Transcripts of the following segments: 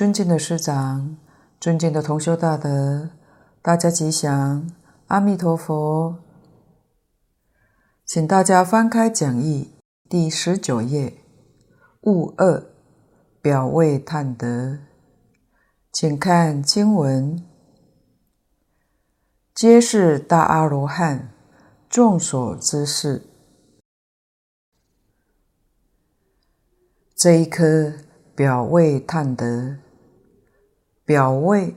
尊敬的师长，尊敬的同修大德，大家吉祥，阿弥陀佛。请大家翻开讲义第十九页，物二，表位探得，请看经文，皆是大阿罗汉，众所知事。这一颗表位探得，表位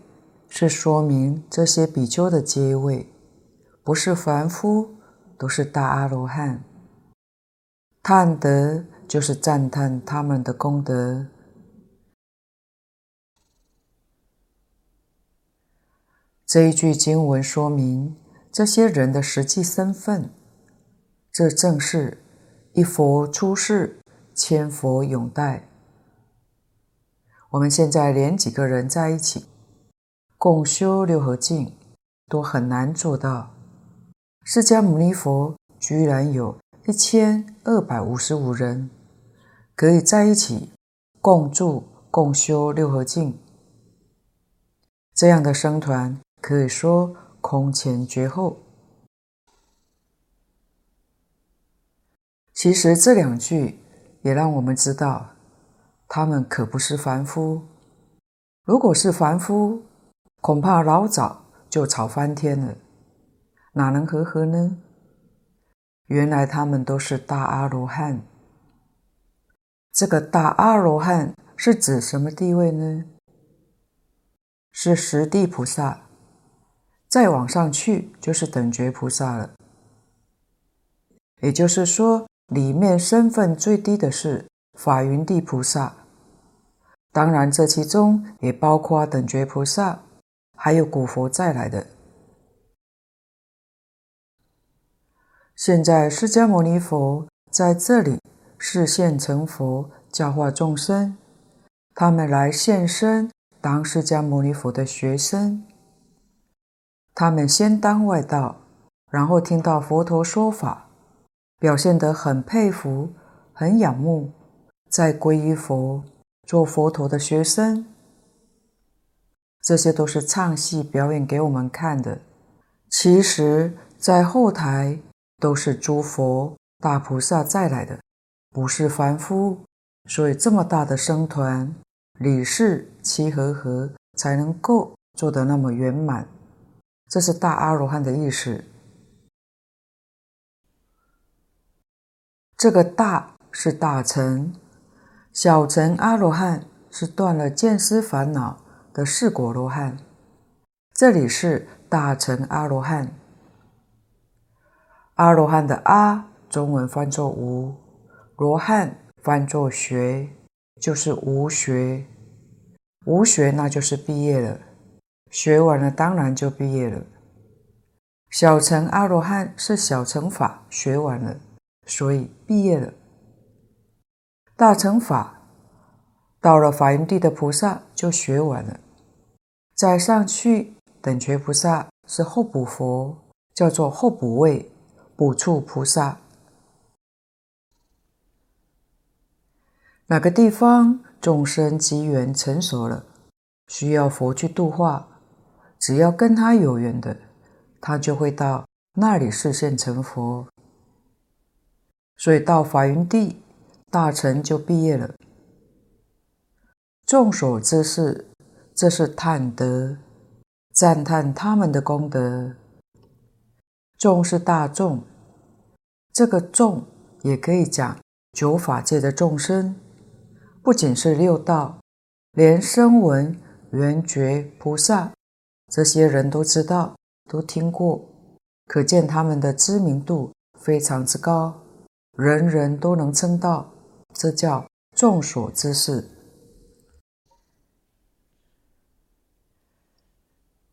是说明这些比丘的阶位，不是凡夫，都是大阿罗汉。探得就是赞叹他们的功德。这一句经文说明这些人的实际身份，这正是一佛出世。千佛永代。我们现在连几个人在一起共修六合敬都很难做到，释迦牟尼佛居然有一千二百五十五人可以在一起共住共修六合敬，这样的僧团可以说空前绝后。其实这两句。也让我们知道，他们可不是凡夫。如果是凡夫，恐怕老早就吵翻天了，哪能和合呢？原来他们都是大阿罗汉。这个大阿罗汉是指什么地位呢？是十地菩萨，再往上去就是等觉菩萨了。也就是说，里面身份最低的是法云地菩萨，当然这其中也包括等觉菩萨，还有古佛再来的。现在释迦牟尼佛在这里示现成佛，教化众生，他们来现身当释迦牟尼佛的学生，他们先当外道，然后听到佛陀说法。表现得很佩服，很仰慕，再皈依佛，做佛陀的学生。这些都是唱戏表演给我们看的。其实，在后台都是诸佛大菩萨再来的，不是凡夫。所以这么大的僧团，理事七和合才能够做得那么圆满。这是大阿罗汉的意思。这个大是大乘，小乘阿罗汉是断了见思烦恼的四果罗汉。这里是大乘阿罗汉。阿罗汉的阿，中文翻作无，罗汉翻作学，就是无学。无学那就是毕业了，学完了当然就毕业了。小乘阿罗汉是小乘法学完了。所以毕业了，大乘法到了法云地的菩萨就学完了，再上去等觉菩萨是后补佛，叫做后补位补处菩萨。哪个地方众生机缘成熟了，需要佛去度化，只要跟他有缘的，他就会到那里示现成佛。所以到法云地，大臣就毕业了。众所知识，这是探得，赞叹他们的功德。众是大众，这个众也可以讲九法界的众生，不仅是六道，连声闻、缘觉菩萨这些人都知道，都听过，可见他们的知名度非常之高。人人都能称道，这叫众所知识。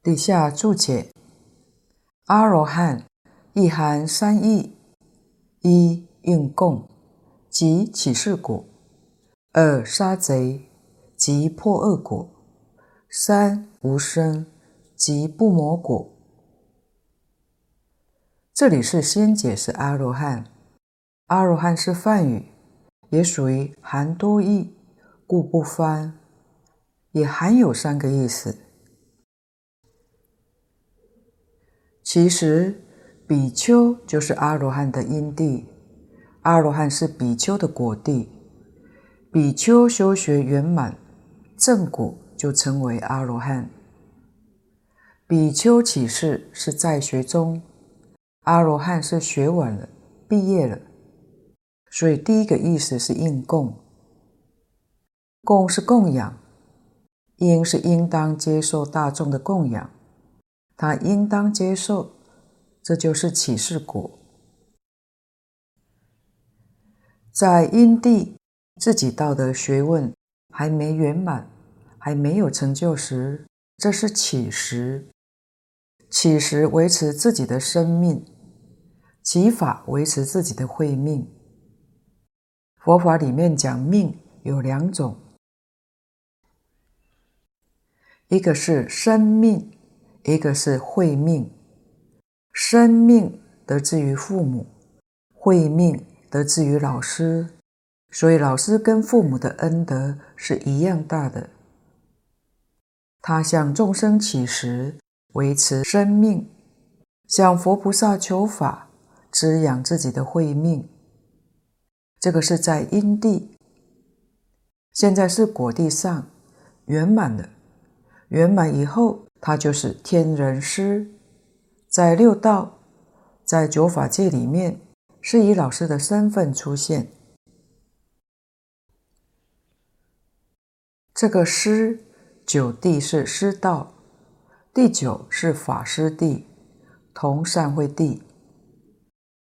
底下注解：阿罗汉意含三义：一应供，即起事果；二杀贼，即破恶果；三无生，即不魔果。这里是先解释阿罗汉。阿罗汉是梵语，也属于含多义，故不翻。也含有三个意思。其实，比丘就是阿罗汉的因地，阿罗汉是比丘的果地。比丘修学圆满，正果就称为阿罗汉。比丘起士是在学中，阿罗汉是学完了，毕业了。所以第一个意思是应供，供是供养，应是应当接受大众的供养，他应当接受，这就是起士果。在因地自己道德学问还没圆满，还没有成就时，这是起时，起时维持自己的生命，起法维持自己的慧命。佛法里面讲命有两种，一个是生命，一个是慧命。生命得自于父母，慧命得自于老师，所以老师跟父母的恩德是一样大的。他向众生起时，维持生命；向佛菩萨求法，滋养自己的慧命。这个是在因地，现在是果地上圆满了。圆满以后，他就是天人师，在六道，在九法界里面，是以老师的身份出现。这个师，九地是师道，第九是法师地，同善慧地，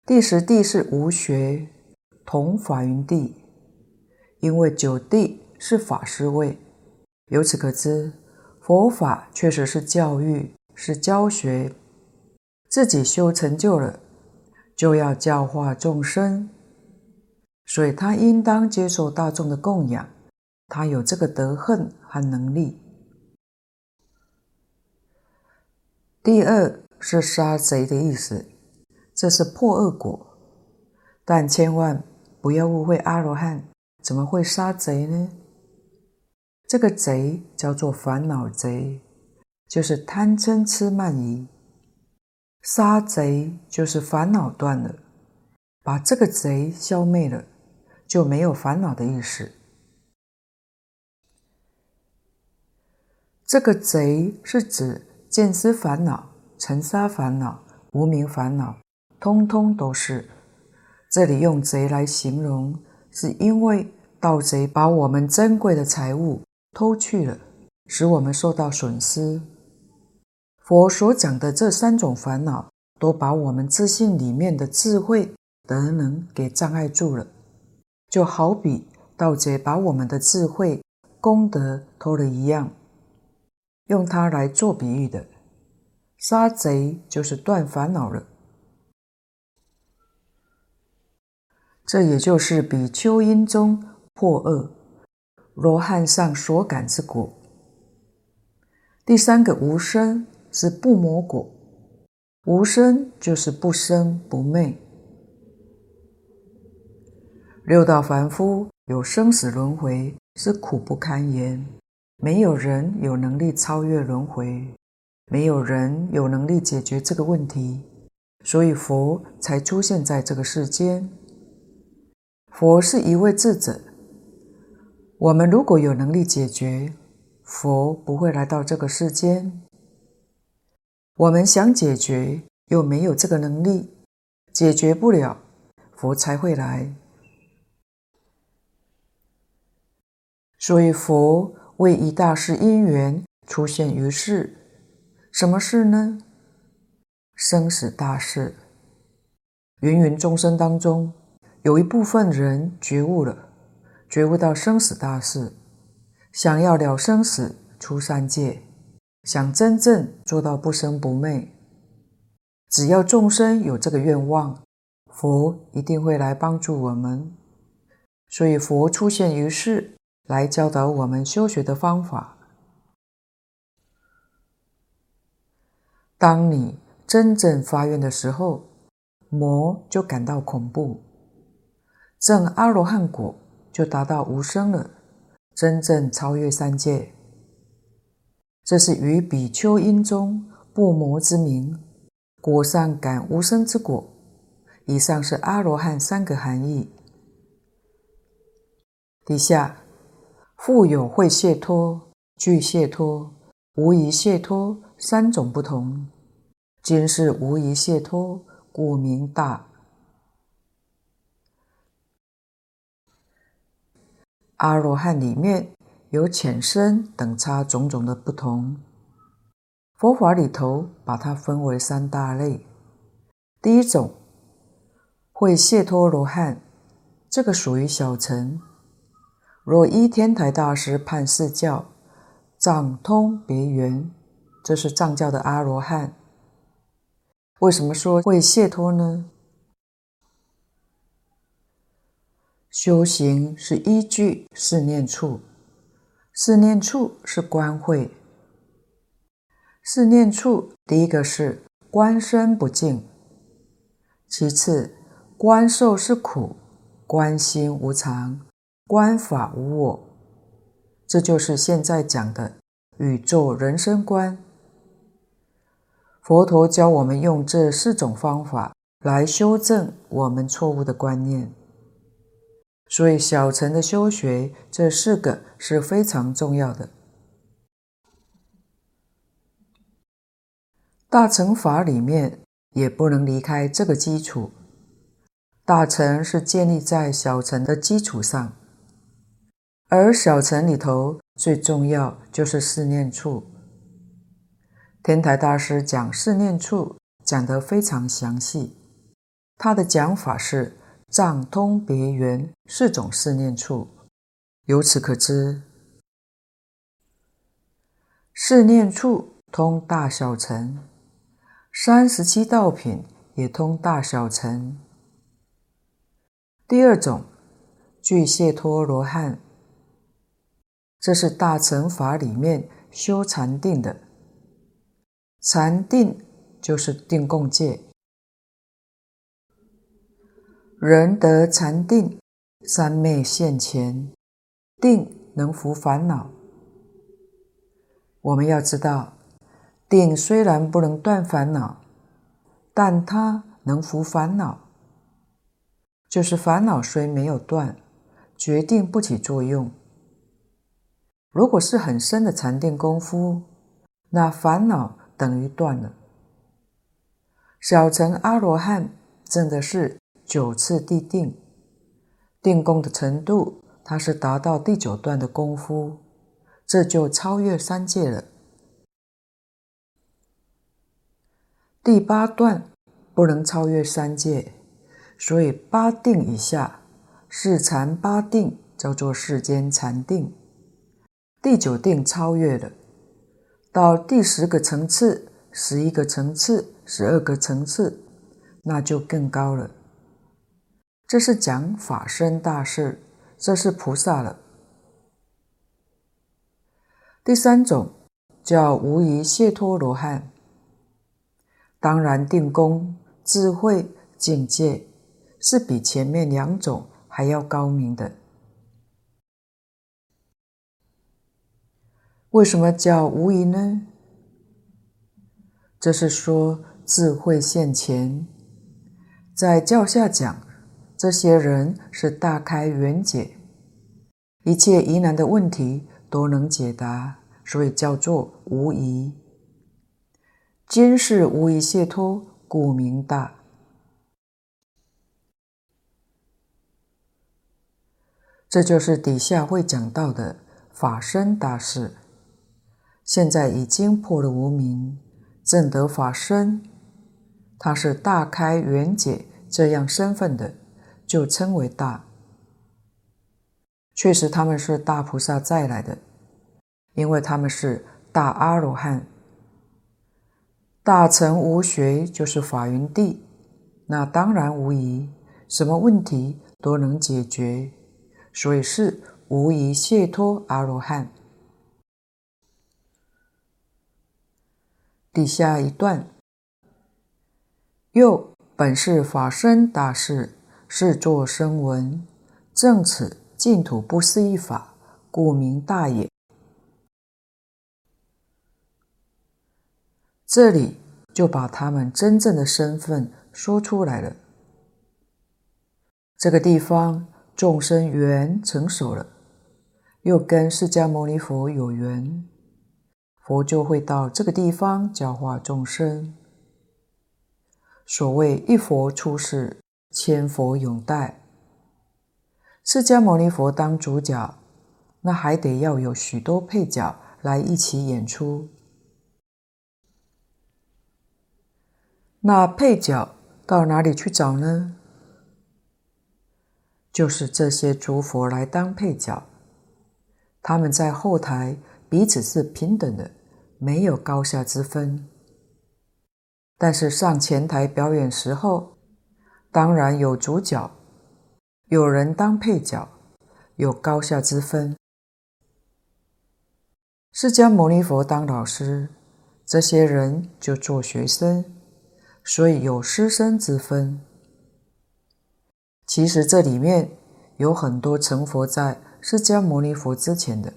第十地是无学。同法云地，因为九地是法师位，由此可知，佛法确实是教育，是教学。自己修成就了，就要教化众生，所以他应当接受大众的供养，他有这个德恨和能力。第二是杀贼的意思，这是破恶果，但千万。不要误会，阿罗汉怎么会杀贼呢？这个贼叫做烦恼贼，就是贪嗔痴慢疑。杀贼就是烦恼断了，把这个贼消灭了，就没有烦恼的意思。这个贼是指见思烦恼、尘沙烦恼、无明烦恼，通通都是。这里用贼来形容，是因为盗贼把我们珍贵的财物偷去了，使我们受到损失。佛所讲的这三种烦恼，都把我们自信里面的智慧德能给障碍住了，就好比盗贼把我们的智慧功德偷了一样。用它来做比喻的，杀贼就是断烦恼了。这也就是比丘因中破恶，罗汉上所感之果。第三个无生是不魔果，无生就是不生不灭。六道凡夫有生死轮回，是苦不堪言，没有人有能力超越轮回，没有人有能力解决这个问题，所以佛才出现在这个世间。佛是一位智者，我们如果有能力解决，佛不会来到这个世间。我们想解决，又没有这个能力，解决不了，佛才会来。所以佛为一大事因缘出现于世，什么事呢？生死大事，芸芸众生当中。有一部分人觉悟了，觉悟到生死大事，想要了生死、出三界，想真正做到不生不灭。只要众生有这个愿望，佛一定会来帮助我们。所以佛出现于世，来教导我们修学的方法。当你真正发愿的时候，魔就感到恐怖。证阿罗汉果就达到无生了，真正超越三界。这是于比丘因中不魔之名，果上感无生之果。以上是阿罗汉三个含义。底下复有会解脱、具解脱、无疑解脱三种不同。今是无疑解脱，故名大。阿罗汉里面有浅深等差种种的不同。佛法里头把它分为三大类。第一种，会解脱罗汉，这个属于小乘。若依天台大师判释教，藏通别圆，这是藏教的阿罗汉。为什么说会解脱呢？修行是依据四念处，四念处是观慧。四念处第一个是观身不净，其次观受是苦，观心无常，观法无我，这就是现在讲的宇宙人生观。佛陀教我们用这四种方法来修正我们错误的观念，所以小乘的修学这四个是非常重要的。大乘法里面也不能离开这个基础，大乘是建立在小乘的基础上。而小乘里头最重要就是四念处。天台大师讲四念处讲得非常详细，他的讲法是藏通别圆四种四念处。由此可知，四念处通大小乘，三十七道品也通大小乘。第二种，具解脱罗汉。这是大乘法里面修禅定的，禅定就是定共戒。人得禅定，三昧现前，定能伏烦恼。我们要知道，定虽然不能断烦恼，但它能伏烦恼，就是烦恼虽没有断，决定不起作用。如果是很深的禅定功夫，那烦恼等于断了。小乘阿罗汉证的是九次地定，定功的程度，它是达到第九段的功夫，这就超越三界了。第八段不能超越三界，所以八定以下，是禅八定叫做世间禅定。第九定超越了，到第十个层次、十一个层次、十二个层次，那就更高了。这是讲法身大事，这是菩萨了。第三种叫无疑解脱罗汉，当然定功、智慧、境界是比前面两种还要高明的。为什么叫无疑呢？这是说智慧现前，在教下讲，这些人是大开圆解，一切疑难的问题都能解答，所以叫做无疑。今世无疑解脱，故名大。这就是底下会讲到的法身大事。现在已经破了无明，证得法身，他是大开圆解这样身份的，就称为大。确实他们是大菩萨再来的，因为他们是大阿罗汉。大乘无学就是法云地，那当然无疑，什么问题都能解决，所以是无疑解脱阿罗汉。底下一段，又本是法身大士，是作声闻，正此净土不思议法，故名大也。这里就把他们真正的身份说出来了。这个地方众生缘成熟了，又跟释迦牟尼佛有缘，佛就会到这个地方教化众生。所谓一佛出世，千佛永戴。释迦牟尼佛当主角，那还得要有许多配角来一起演出。那配角到哪里去找呢？就是这些诸佛来当配角，他们在后台彼此是平等的，没有高下之分。但是上前台表演时候，当然有主角，有人当配角，有高下之分。释迦牟尼佛当老师，这些人就做学生。所以有师生之分。其实这里面有很多成佛在释迦牟尼佛之前的，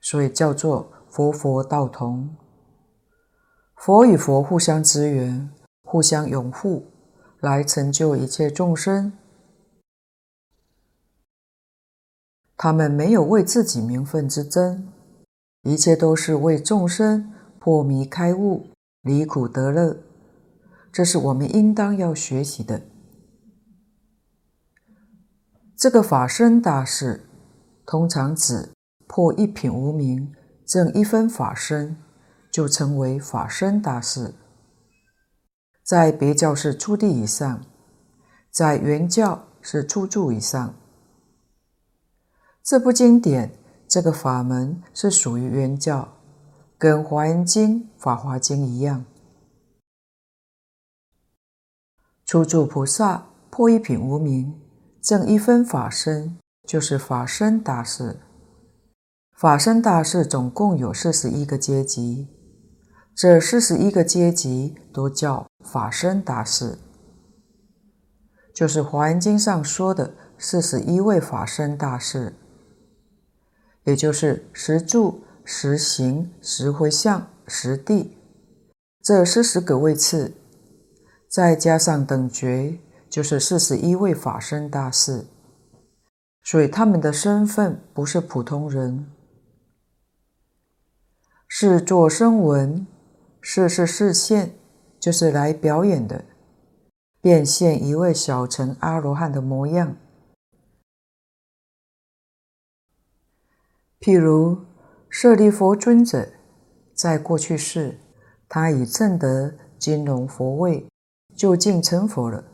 所以叫做佛佛道同。佛与佛互相支援，互相拥护，来成就一切众生。他们没有为自己名分之争，一切都是为众生破迷开悟，离苦得乐。这是我们应当要学习的。这个法身大士，通常指破一品无明，证一分法身，就称为法身大士。在别教是初地以上，在原教是初住以上。这部经典，这个法门是属于原教，跟《华严经》《法华经》一样。初住菩萨破一品无明，证一分法身，就是法身大士。法身大士总共有四十一个阶级，这四十一个阶级都叫法身大士，就是《华严经》上说的四十一位法身大士，也就是十住、十行、十回向、十地，这四十个位次。再加上等觉，就是四十一位法身大士，所以他们的身份不是普通人。是做声闻，视是示现，就是来表演的，变现一位小乘阿罗汉的模样。譬如舍利弗尊者，在过去世，他已证得金龙佛位。就近成佛了。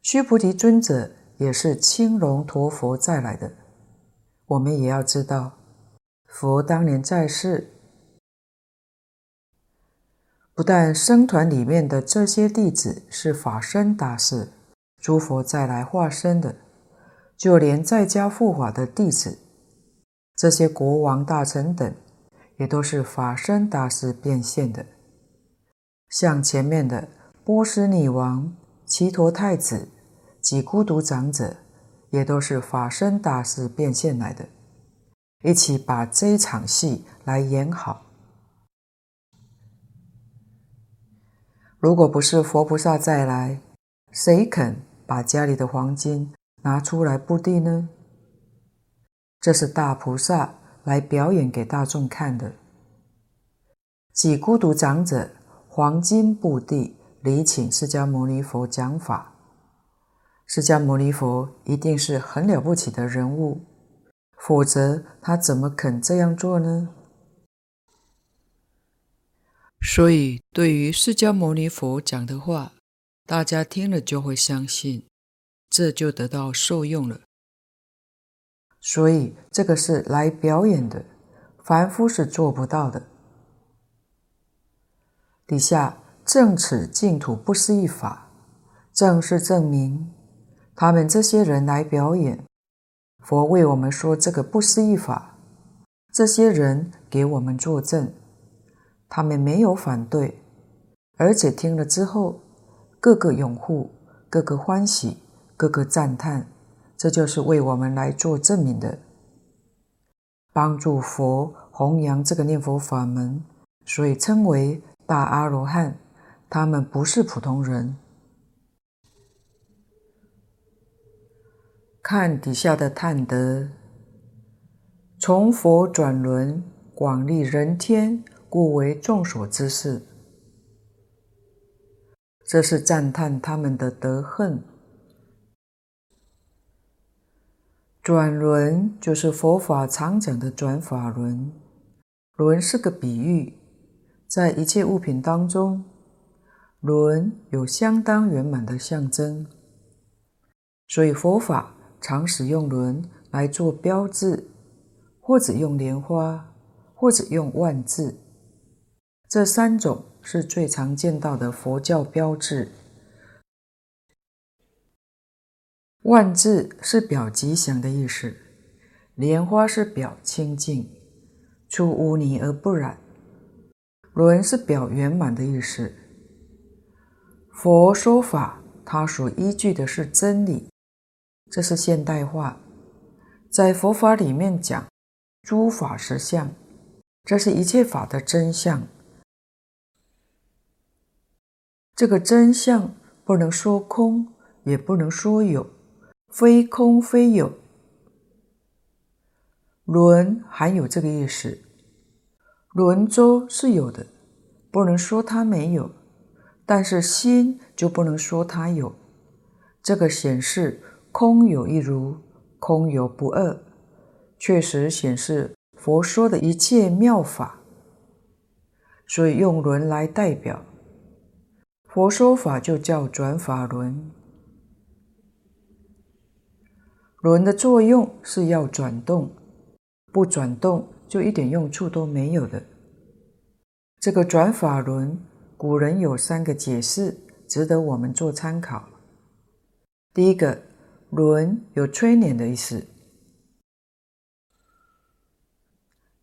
须菩提尊者也是青龙驮佛再来的。我们也要知道，佛当年在世，不但僧团里面的这些弟子是法身大士，诸佛再来化身的，就连在家护法的弟子，这些国王大臣等，也都是法身大士变现的。像前面的。波斯匿王、只陀太子及孤独长者，也都是法身大士变现来的，一起把这一场戏来演好。如果不是佛菩萨再来，谁肯把家里的黄金拿出来布地呢？这是大菩萨来表演给大众看的。几孤独长者，黄金布地。礼请释迦牟尼佛讲法，释迦牟尼佛一定是很了不起的人物，否则他怎么肯这样做呢？所以，对于释迦牟尼佛讲的话，大家听了就会相信，这就得到受用了。所以，这个是来表演的，凡夫是做不到的。底下。证此净土不思议法，正是证明他们这些人来表演。佛为我们说这个不思议法，这些人给我们作证，他们没有反对，而且听了之后，各个拥护，各个欢喜，各个赞叹，这就是为我们来做证明的，帮助佛弘扬这个念佛法门，所以称为大阿罗汉。他们不是普通人。看底下的探德，从佛转轮，广利人天，故为众所知识。这是赞叹他们的德行。转轮就是佛法常讲的转法轮，轮是个比喻，在一切物品当中，轮有相当圆满的象征，所以佛法常使用轮来做标志，或者用莲花，或者用万字，这三种是最常见到的佛教标志。万字是表吉祥的意思，莲花是表清净，出污泥而不染，轮是表圆满的意思。佛说法，它所依据的是真理，这是现代化，在佛法里面讲诸法实相，这是一切法的真相。这个真相不能说空，也不能说有。非空非有，轮含有这个意思。轮周是有的，不能说它没有；但是心就不能说它有。这个显示空有一如，空有不二，确实显示佛说的一切妙法。所以用轮来代表佛说法，就叫转法轮。轮的作用是要转动，不转动就一点用处都没有的。这个转法轮，古人有三个解释，值得我们做参考。第一个，轮有吹碾的意思。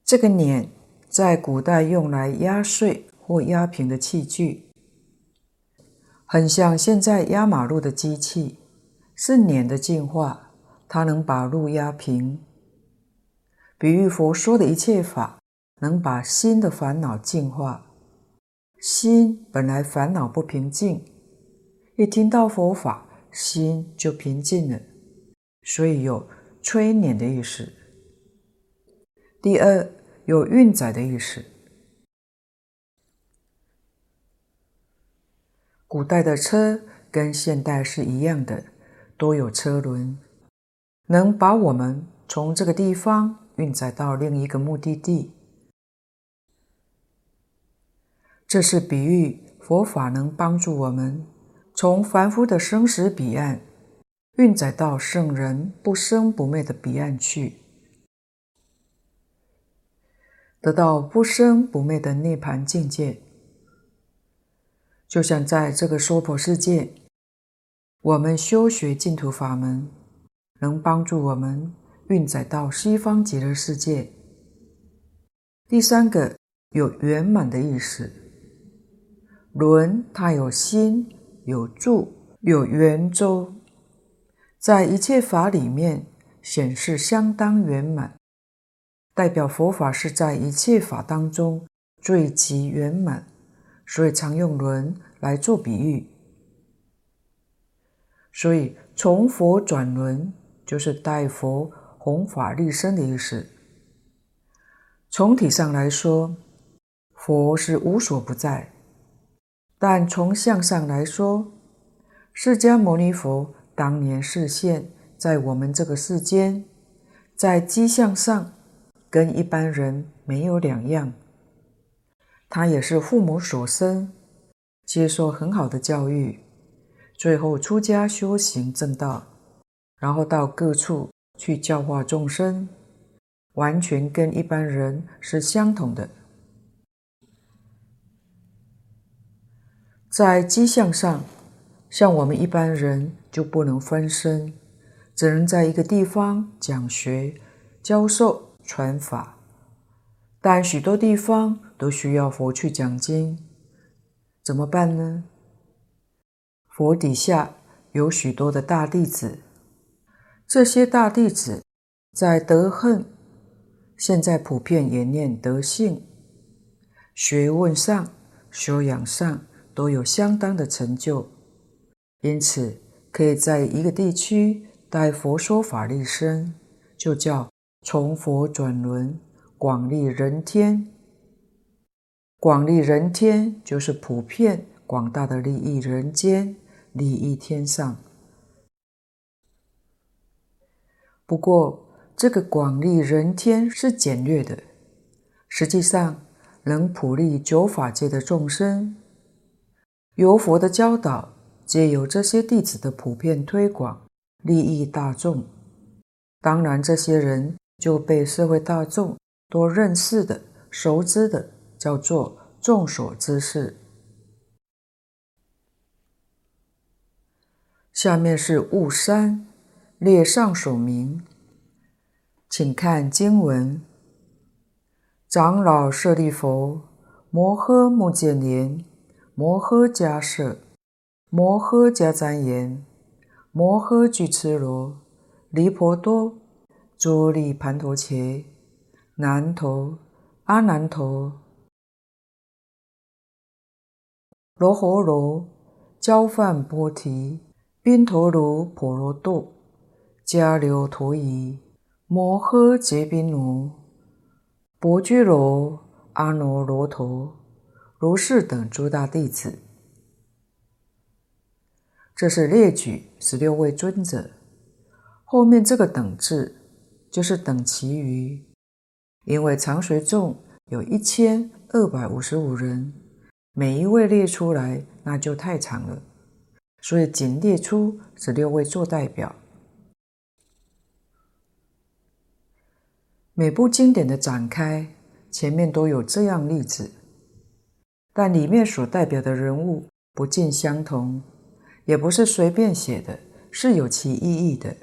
这个碾在古代用来压碎或压平的器具，很像现在压马路的机器，是碾的进化。它能把路压平，比喻佛说的一切法，能把心的烦恼净化。心本来烦恼不平静，一听到佛法，心就平静了，所以有催碾的意思。第二，有运载的意思。古代的车跟现代是一样的，都有车轮。能把我们从这个地方运载到另一个目的地，这是比喻佛法能帮助我们从凡夫的生死彼岸运载到圣人不生不灭的彼岸去，得到不生不灭的涅槃境界。就像在这个娑婆世界，我们修学净土法门。能帮助我们运载到西方极乐世界。第三个有圆满的意思，轮它有心、有住、有圆周，在一切法里面显示相当圆满，代表佛法是在一切法当中最极圆满，所以常用轮来做比喻。所以从佛转轮。就是代佛弘法利生的意思。从体上来说，佛是无所不在；但从相上来说，释迦牟尼佛当年示现，在我们这个世间，在机相上跟一般人没有两样。他也是父母所生，接受很好的教育，最后出家修行正道。然后到各处去教化众生，完全跟一般人是相同的。在机相上，像我们一般人就不能分身，只能在一个地方讲学、教授、传法。但许多地方都需要佛去讲经，怎么办呢？佛底下有许多的大弟子。这些大弟子在德行，现在普遍也念德性，学问上、修养上都有相当的成就，因此可以在一个地区待佛说法立身，就叫从佛转轮，广利人天。广利人天就是普遍广大的利益人间，利益天上。不过，这个广利人天是简略的，实际上。能普利九法界的众生，由佛的教导，皆由这些弟子的普遍推广，利益大众。当然，这些人就被社会大众多认识的、熟知的，叫做众所知事。下面是悟三列上署名，请看经文。长老舍利弗，摩诃目犍连，摩诃迦叶，摩诃迦旃延，摩诃俱絺罗，离婆多，诸利盘陀伽，难陀，阿难陀，罗睺罗，憍梵波提，宾陀罗婆罗多，迦留陀夷，摩诃结宾罗。薄拘罗、阿耨罗陀，如是等诸大弟子，这是列举十六位尊者。后面这个等字，就是等其余，因为常随众有一千二百五十五人，每一位列出来那就太长了，所以仅列出十六位做代表。每部经典的展开，前面都有这样例子，但里面所代表的人物不尽相同，也不是随便写的，是有其意义的。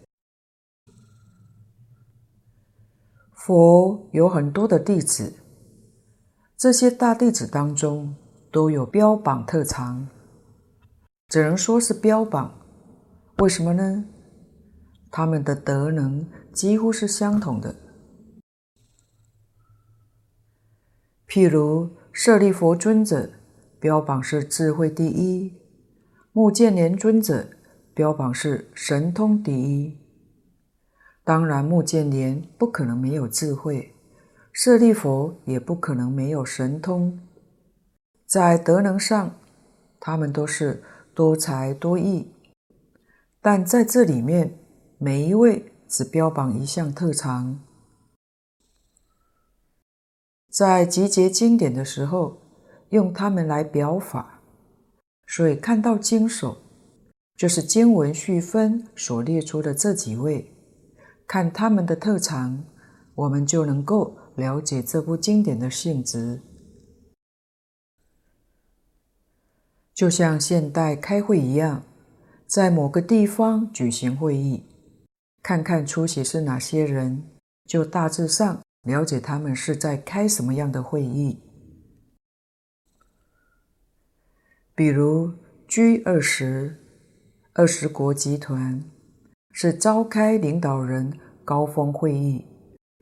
佛有很多的弟子，这些大弟子当中都有标榜特长，只能说是标榜。为什么呢？他们的德能几乎是相同的。譬如舍利弗尊者标榜是智慧第一，目犍连尊者标榜是神通第一。当然，目犍连不可能没有智慧，舍利弗也不可能没有神通。在德能上，他们都是多才多艺，但在这里面，每一位只标榜一项特长。在集结经典的时候，用他们来表法，所以看到经首，就是经文序分所列出的这几位，看他们的特长，我们就能够了解这部经典的性质。就像现代开会一样，在某个地方举行会议，看看出席是哪些人，就大致上。了解他们是在开什么样的会议，比如 G 二十二十国集团是召开领导人高峰会议，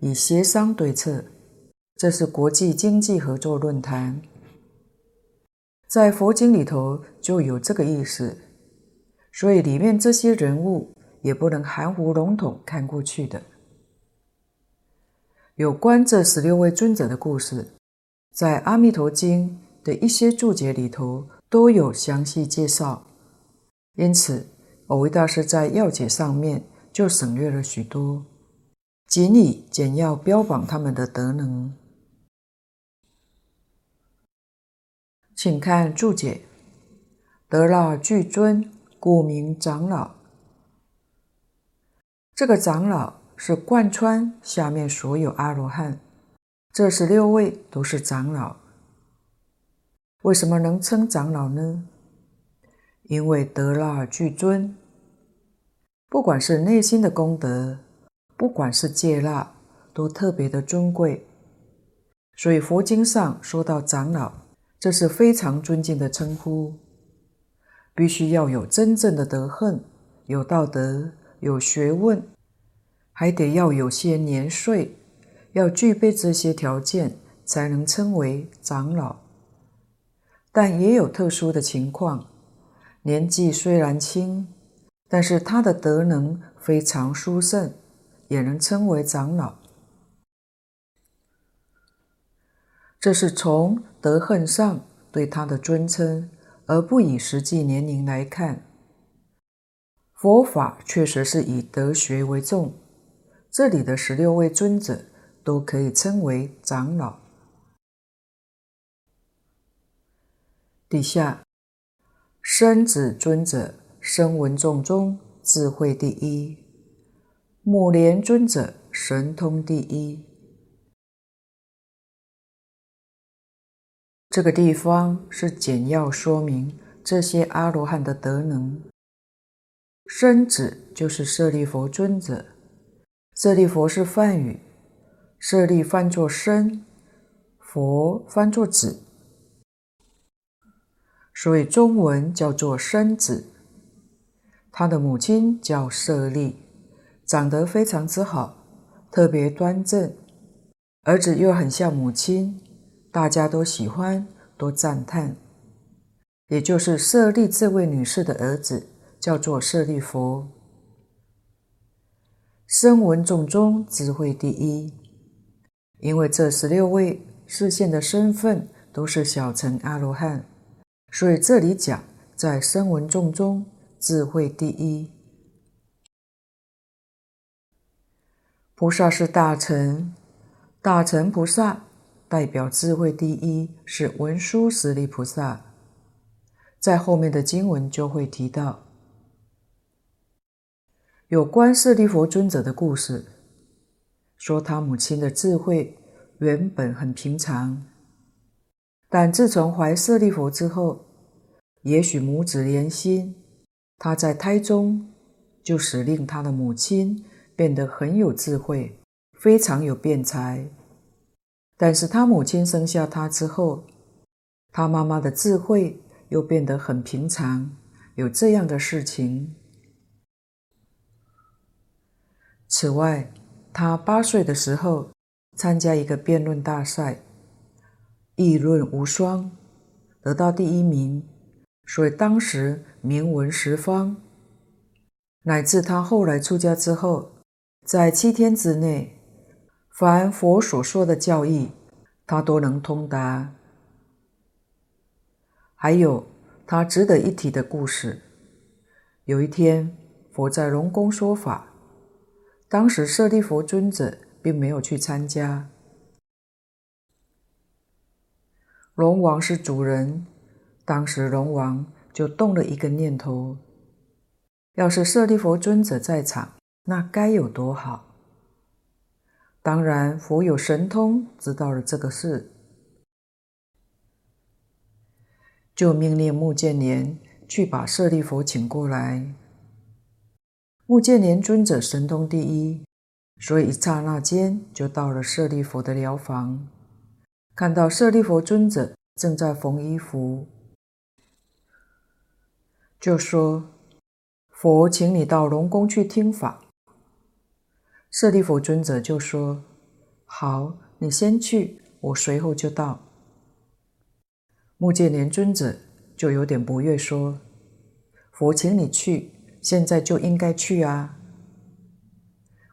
以协商对策。这是国际经济合作论坛，在佛经里头就有这个意思，所以里面这些人物也不能含糊笼统看过去的。有关这十六位尊者的故事，在《阿弥陀经》的一些注解里头都有详细介绍，因此蕅益大师在要解上面就省略了许多，仅以简要标榜他们的德能。请看注解：得那具尊，故名长老。这个长老。是贯穿下面所有阿罗汉，这十六位都是长老。为什么能称长老呢？因为得那具尊，不管是内心的功德，不管是戒腊，都特别的尊贵。所以佛经上说到长老，这是非常尊敬的称呼，必须要有真正的德行，有道德，有学问。还得要有些年岁，要具备这些条件，才能称为长老。但也有特殊的情况，年纪虽然轻，但是他的德能非常殊胜，也能称为长老。这是从德恨上对他的尊称，而不以实际年龄来看。佛法确实是以德学为重，这里的十六位尊者都可以称为长老。底下，生子尊者声闻众中智慧第一，目连尊者神通第一。这个地方是简要说明这些阿罗汉的德能。生子就是舍利弗尊者，舍利弗是梵语，舍利翻作生，佛翻作子，所以中文叫做生子。他的母亲叫舍利，长得非常之好，特别端正，儿子又很像母亲。大家都喜欢，都赞叹，也就是舍利这位女士的儿子叫做舍利弗。声闻众中智慧第一，因为这十六位示现的身份都是小乘阿罗汉，所以这里讲在声闻众中智慧第一。菩萨是大乘，大乘菩萨。代表智慧第一是文殊师利菩萨，在后面的经文就会提到有关舍利弗尊者的故事，说他母亲的智慧原本很平常，但自从怀舍利弗之后，也许母子连心，他在胎中就使令他的母亲变得很有智慧，非常有辩才。但是他母亲生下他之后，他妈妈的智慧又变得很平常，有这样的事情。此外，他八岁的时候参加一个辩论大赛，议论无双，得到第一名，所以当时名闻十方。乃至他后来出家之后，在七天之内。凡佛所说的教义，他都能通达。还有他值得一提的故事：有一天，佛在龙宫说法，当时舍利弗尊者并没有去参加。龙王是主人，当时龙王就动了一个念头：要是舍利弗尊者在场，那该有多好！当然，佛有神通，知道了这个事，就命令目犍连去把舍利弗请过来。目犍连尊者神通第一，所以一刹那间就到了舍利弗的寮房，看到舍利弗尊者正在缝衣服，就说：“佛请你到龙宫去听法。”舍利弗尊者就说：“好，你先去，我随后就到。”目犍连尊者就有点不悦，说：“佛请你去，现在就应该去啊！”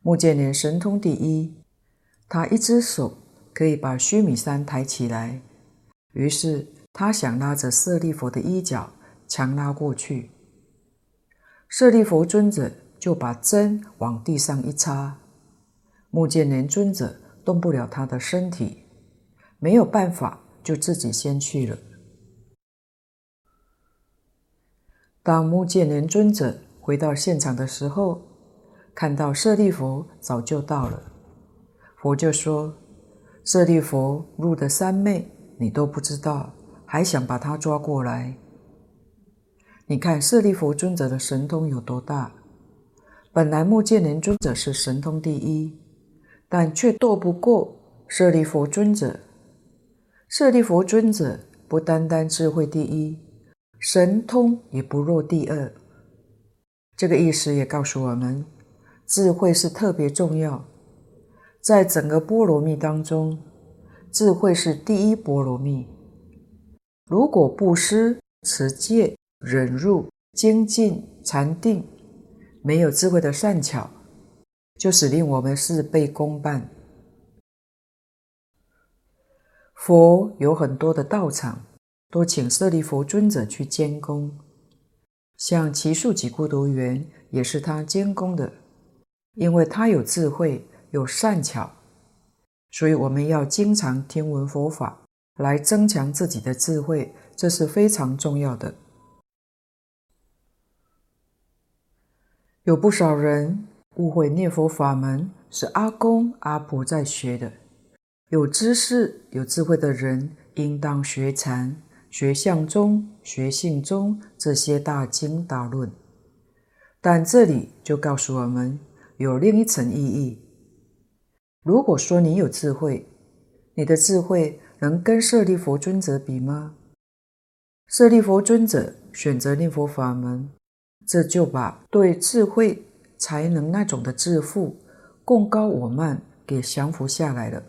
目犍连神通第一，他一只手可以把须弥山抬起来，于是他想拉着舍利弗的衣角，强拉过去。舍利弗尊者就把针往地上一插。目犍连尊者动不了他的身体，没有办法，就自己先去了。当目犍连尊者回到现场的时候，看到舍利弗早就到了，佛就说：“舍利弗入的三昧，你都不知道，还想把他抓过来？你看舍利弗尊者的神通有多大？本来目犍连尊者是神通第一。”但却斗不过舍利弗尊者。舍利弗尊者不单单智慧第一，神通也不弱第二。这个意思也告诉我们，智慧是特别重要，在整个波罗蜜当中，智慧是第一波罗蜜。如果布施、持戒、忍辱、精进、禅定，没有智慧的善巧，就使令我们事倍功半。佛有很多的道场，都请舍利弗尊者去监工，像只树给孤独园也是他监工的，因为他有智慧，有善巧，所以我们要经常听闻佛法，来增强自己的智慧，这是非常重要的。有不少人误会念佛法门是阿公阿婆在学的。有知识、有智慧的人，应当学禅、学相宗、学信宗这些大经大论。但这里就告诉我们，有另一层意义。如果说你有智慧，你的智慧能跟舍利佛尊者比吗？舍利佛尊者选择念佛法门，这就把对智慧、才能那种的自负、贡高我慢给降服下来了。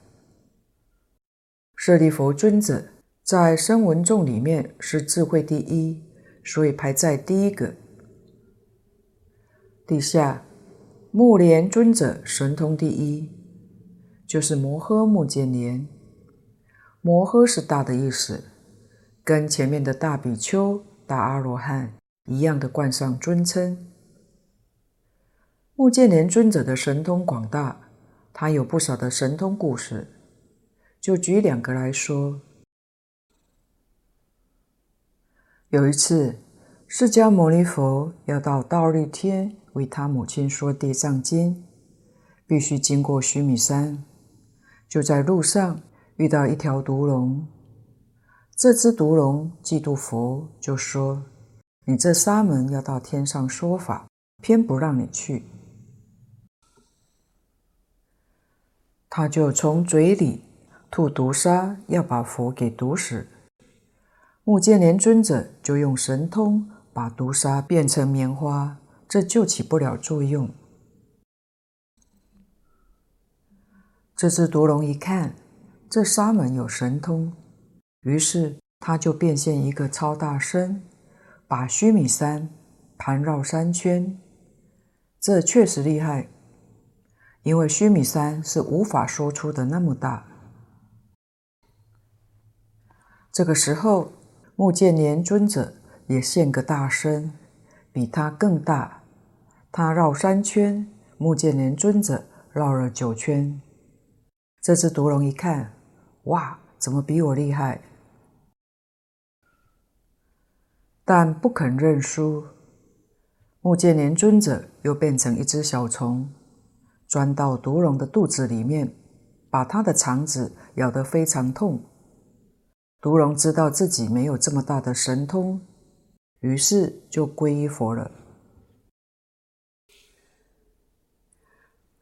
舍利弗尊者在声闻众里面是智慧第一，所以排在第一个。底下目连尊者神通第一，就是摩诃目犍连。摩诃是大的意思，跟前面的大比丘、大阿罗汉一样的冠上尊称。目犍连尊者的神通广大，他有不少的神通故事。就举两个来说，有一次，释迦牟尼佛要到忉利天为他母亲说《地藏经》，必须经过须弥山。就在路上遇到一条毒龙，这只毒龙嫉妒佛，就说：“你这沙门要到天上说法，偏不让你去。”他就从嘴里。吐毒沙要把佛给毒死，目犍连尊者就用神通把毒沙变成棉花，这就起不了作用。这只毒龙一看，这沙门有神通，于是他就变现一个超大身，把须弥山盘绕三圈。这确实厉害，因为须弥山是无法说出的那么大。这个时候，目犍连尊者也现个大身，比他更大。他绕三圈，目犍连尊者绕了九圈。这只毒龙一看，哇，怎么比我厉害？但不肯认输。目犍连尊者又变成一只小虫，钻到毒龙的肚子里面，把它的肠子咬得非常痛。毒龙知道自己没有这么大的神通，于是就皈依佛了。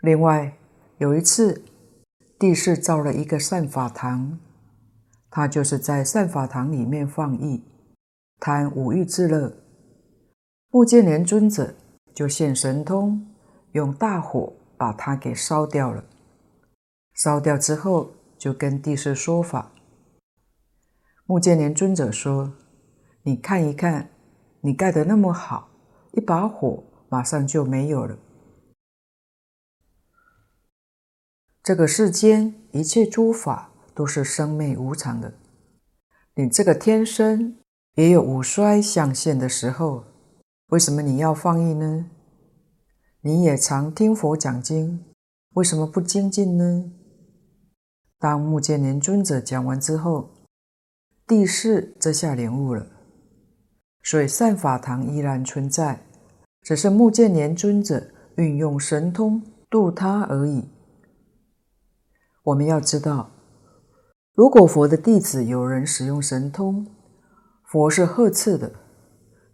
另外有一次，帝释造了一个善法堂，他就是在善法堂里面放逸，贪五欲之乐。目犍连尊者就现神通，用大火把它给烧掉了。烧掉之后，就跟帝释说法。目犍连尊者说：“你看一看，你盖得那么好，一把火马上就没有了。这个世间一切诸法都是生灭无常的，你这个天生也有五衰相现的时候，为什么你要放逸呢？你也常听佛讲经，为什么不精进呢？”当目犍连尊者讲完之后，帝释这下领悟了，所以善法堂依然存在，只是目犍连尊者运用神通度他而已。我们要知道，如果佛的弟子有人使用神通，佛是呵斥的；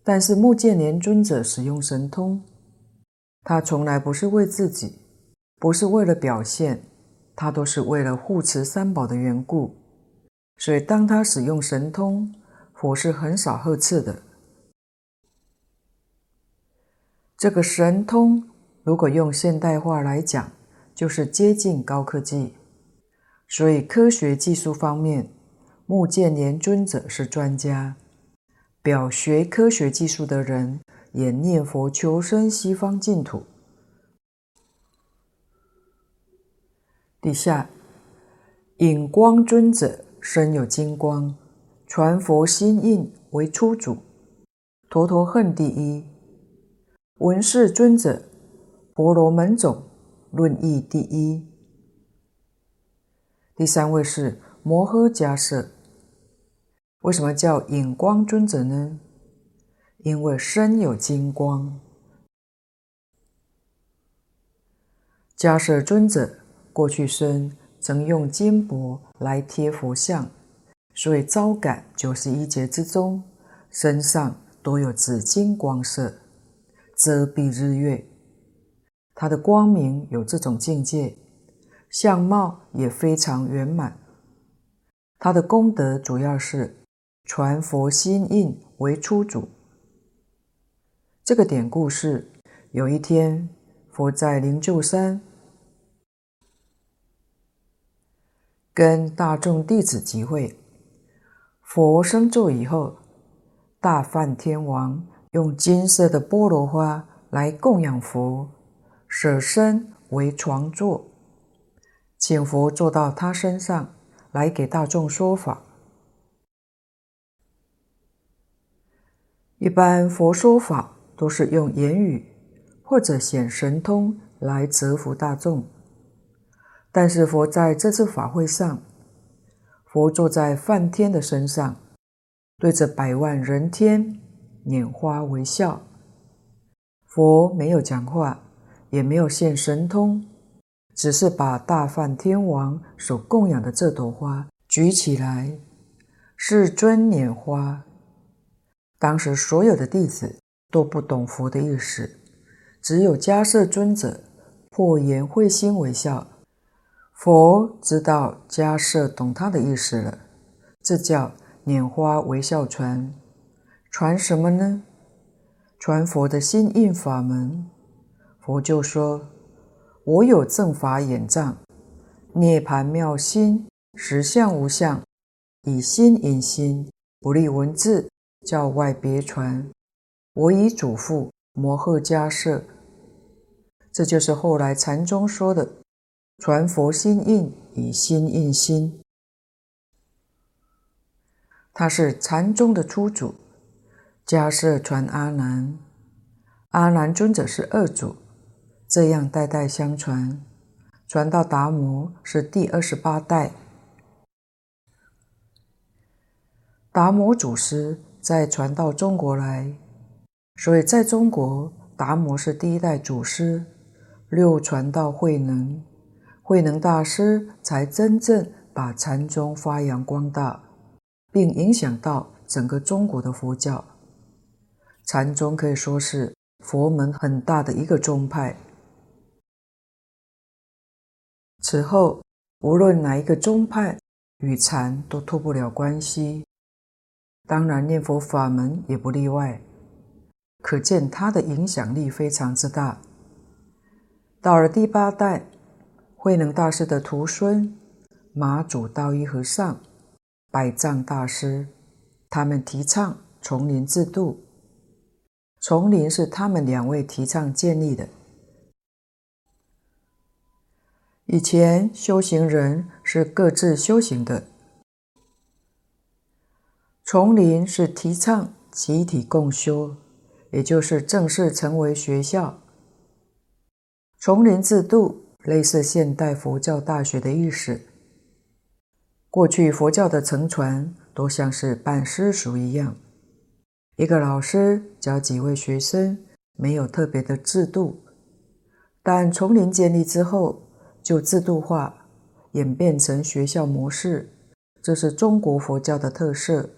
但是目犍连尊者使用神通，他从来不是为自己，不是为了表现，他都是为了护持三宝的缘故。所以，当他使用神通，佛是很少呵斥的。这个神通，如果用现代话来讲，就是接近高科技。所以，科学技术方面，目犍连尊者是专家，表学科学技术的人也念佛求生西方净土。底下，引光尊者身有金光，传佛心印为初祖，陀陀恨第一。文士尊者，婆罗门种论义第一。第三位是摩诃迦叶。为什么叫引光尊者呢？因为身有金光。迦叶尊者。过去生曾用金箔来贴佛像，所以招感九十一劫之中，身上都有紫金光色，遮蔽日月。他的光明有这种境界，相貌也非常圆满。他的功德主要是传佛心印为初祖。这个典故是：有一天，佛在灵鹫山。跟大众弟子集会，佛升座以后，大梵天王用金色的菠萝花来供养佛，舍身为床座，请佛坐到他身上来给大众说法。一般佛说法都是用言语或者显神通来折服大众。但是佛在这次法会上，佛坐在梵天的身上，对着百万人天拈花微笑。佛没有讲话，也没有现神通，只是把大梵天王所供养的这朵花举起来，是尊拈花。当时所有的弟子都不懂佛的意思，只有迦叶尊者破颜会心微笑。佛知道迦叶懂他的意思了，这叫拈花微笑传。传什么呢？传佛的心印法门。佛就说：“我有正法眼藏，涅槃妙心，实相无相，以心印心，不立文字，叫外别传。我以嘱付摩诃迦叶。”这就是后来禅宗说的。传佛心印，以心印心。他是禅宗的初祖，迦叶传阿难，阿难尊者是二祖，这样代代相传，传到达摩是第二十八代。达摩祖师再传到中国来，所以在中国，达摩是第一代祖师，六传到慧能。慧能大师才真正把禅宗发扬光大，并影响到整个中国的佛教。禅宗可以说是佛门很大的一个宗派。此后，无论哪一个宗派与禅都脱不了关系，当然念佛法门也不例外。可见他的影响力非常之大。到了第八代。慧能大师的徒孙马祖道一和尚、百丈大师，他们提倡丛林制度。丛林是他们两位提倡建立的。以前修行人是各自修行的，丛林是提倡集体共修，也就是正式成为学校。丛林制度。类似现代佛教大学的意思。过去佛教的承传都像是办私塾一样，一个老师教几位学生，没有特别的制度。但丛林建立之后，就制度化，演变成学校模式，这是中国佛教的特色。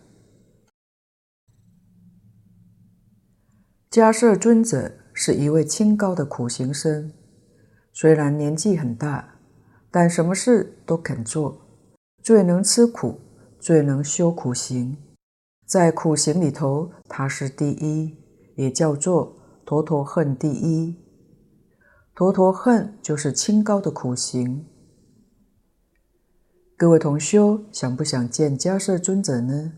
迦摄尊者是一位清高的苦行僧。虽然年纪很大，但什么事都肯做，最能吃苦，最能修苦行。在苦行里头，他是第一，也叫做陀陀恨第一。陀陀恨就是清高的苦行。各位同修，想不想见迦摄尊者呢？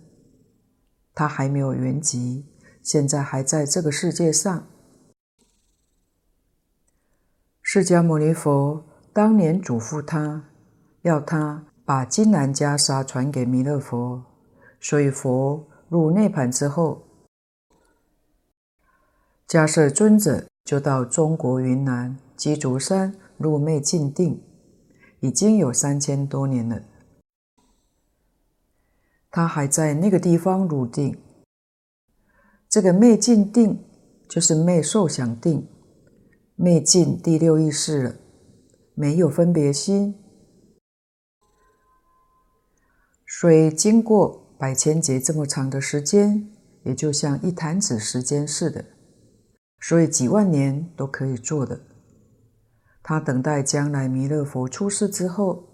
他还没有圆寂，现在还在这个世界上。释迦牟尼佛当年嘱咐他，要他把金兰袈裟传给弥勒佛，所以佛入涅槃之后，迦叶尊者就到中国云南鸡足山入昧静定，已经有三千多年了。他还在那个地方入定。这个昧静定就是昧受想定，昧尽第六意识了，没有分别心，所以经过百千劫这么长的时间，也就像一弹指时间似的，所以几万年都可以做的。他等待将来弥勒佛出世之后，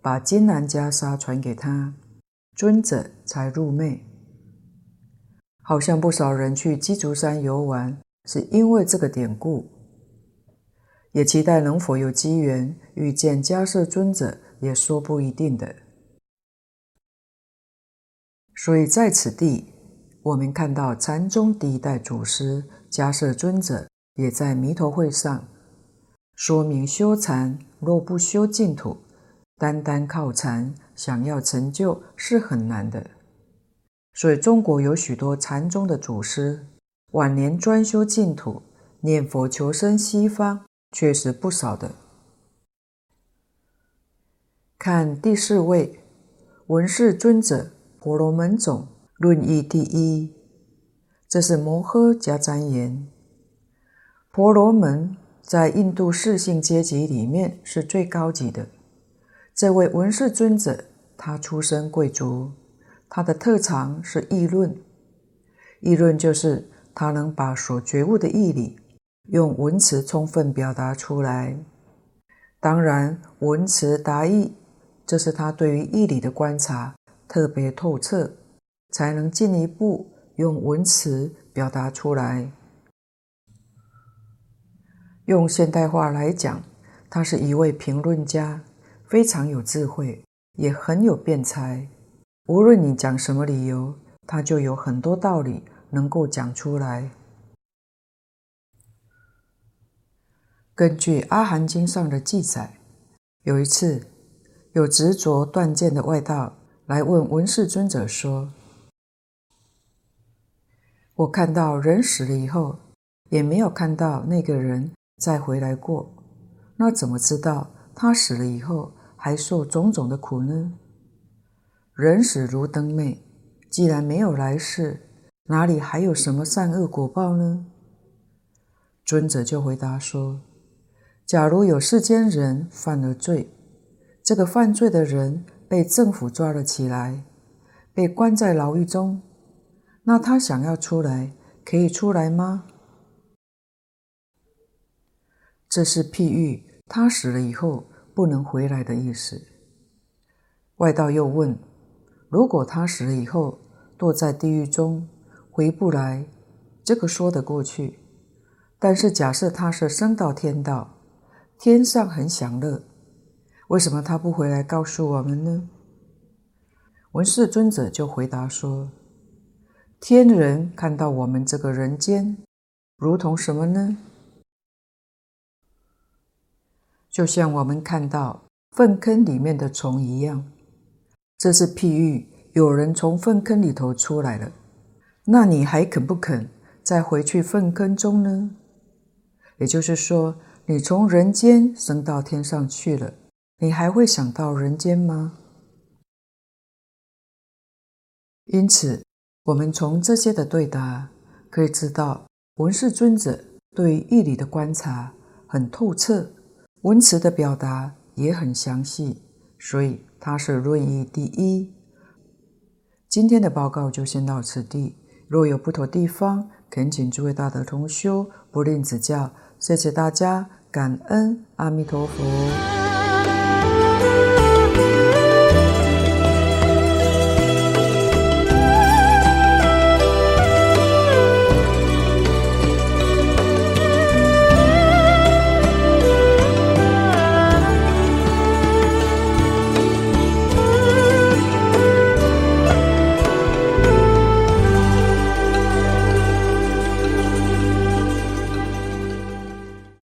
把金兰袈裟传给他。尊者才入昧，好像不少人去鸡足山游玩，是因为这个典故。也期待能否有机缘遇见迦叶尊者，也说不一定的。所以在此地，我们看到禅宗第一代祖师迦叶尊者，也在弥陀会上说明修禅，若不修净土，单单靠禅。想要成就是很难的，所以中国有许多禅宗的祖师，晚年专修净土，念佛求生西方，确实不少的。看第四位文士尊者婆罗门种论义第一，这是摩诃迦旃言。婆罗门在印度四姓阶级里面是最高级的。这位文士尊者，他出身贵族，他的特长是议论。议论就是他能把所觉悟的义理用文辞充分表达出来。当然，文辞达意，这是他对于义理的观察特别透彻，才能进一步用文辞表达出来。用现代话来讲，他是一位评论家。非常有智慧，也很有辩才。无论你讲什么理由，他就有很多道理能够讲出来。根据《阿含经》上的记载，有一次，有执着断见的外道来问文世尊者说：“我看到人死了以后，也没有看到那个人再回来过，那怎么知道？”他死了以后还受种种的苦呢？人死如灯灭，既然没有来世，哪里还有什么善恶果报呢？尊者就回答说：假如有世间人犯了罪，这个犯罪的人被政府抓了起来，被关在牢狱中，那他想要出来，可以出来吗？这是譬喻。他死了以后不能回来的意思。外道又问：如果他死了以后堕在地狱中回不来，这个说得过去。但是假设他是升到天道，天上很享乐，为什么他不回来告诉我们呢？文世尊者就回答说：天人看到我们这个人间，如同什么呢？就像我们看到粪坑里面的虫一样，这是譬喻，有人从粪坑里头出来了，那你还肯不肯再回去粪坑中呢？也就是说，你从人间升到天上去了，你还会想到人间吗？因此，我们从这些的对答可以知道，文士尊者对于义理的观察很透彻。文辞的表达也很详细，所以他是论义第一。今天的报告就先到此地，若有不妥地方，恳请诸位大德同修不吝指教。谢谢大家，感恩阿弥陀佛。